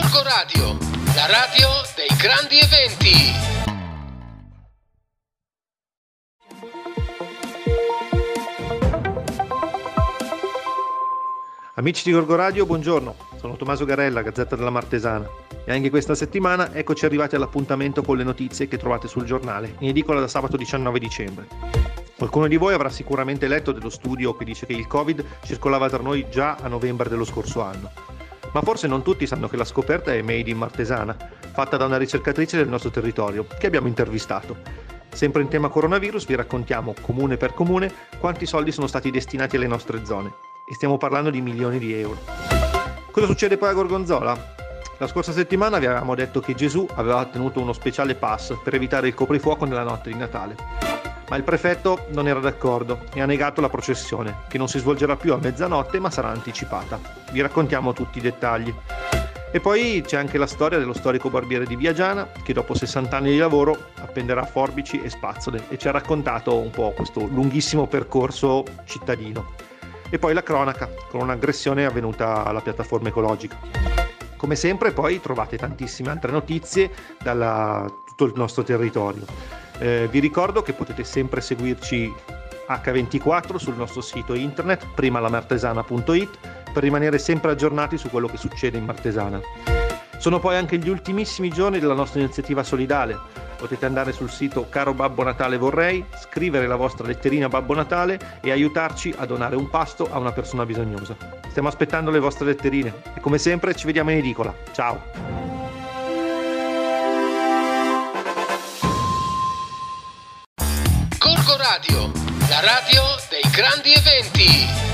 Gorgo Radio, la radio dei grandi eventi. Amici di Gorgo Radio, buongiorno. Sono Tommaso Garella, Gazzetta della Martesana. E anche questa settimana eccoci arrivati all'appuntamento con le notizie che trovate sul giornale, in edicola da sabato 19 dicembre. Qualcuno di voi avrà sicuramente letto dello studio che dice che il Covid circolava tra noi già a novembre dello scorso anno. Ma forse non tutti sanno che la scoperta è made in Martesana, fatta da una ricercatrice del nostro territorio, che abbiamo intervistato. Sempre in tema coronavirus vi raccontiamo, comune per comune, quanti soldi sono stati destinati alle nostre zone. E stiamo parlando di milioni di euro. Cosa succede poi a Gorgonzola? La scorsa settimana vi avevamo detto che Gesù aveva tenuto uno speciale pass per evitare il coprifuoco nella notte di Natale. Ma il prefetto non era d'accordo e ha negato la processione, che non si svolgerà più a mezzanotte ma sarà anticipata. Vi raccontiamo tutti i dettagli. E poi c'è anche la storia dello storico barbiere di Viagiana che dopo 60 anni di lavoro appenderà forbici e spazzole e ci ha raccontato un po' questo lunghissimo percorso cittadino. E poi la cronaca con un'aggressione avvenuta alla piattaforma ecologica. Come sempre poi trovate tantissime altre notizie da tutto il nostro territorio. Eh, vi ricordo che potete sempre seguirci H24 sul nostro sito internet primalamartesana.it per rimanere sempre aggiornati su quello che succede in Martesana. Sono poi anche gli ultimissimi giorni della nostra iniziativa solidale. Potete andare sul sito Caro Babbo Natale Vorrei, scrivere la vostra letterina Babbo Natale e aiutarci a donare un pasto a una persona bisognosa. Stiamo aspettando le vostre letterine e come sempre ci vediamo in edicola. Ciao! Gorgo Radio, la radio dei grandi eventi.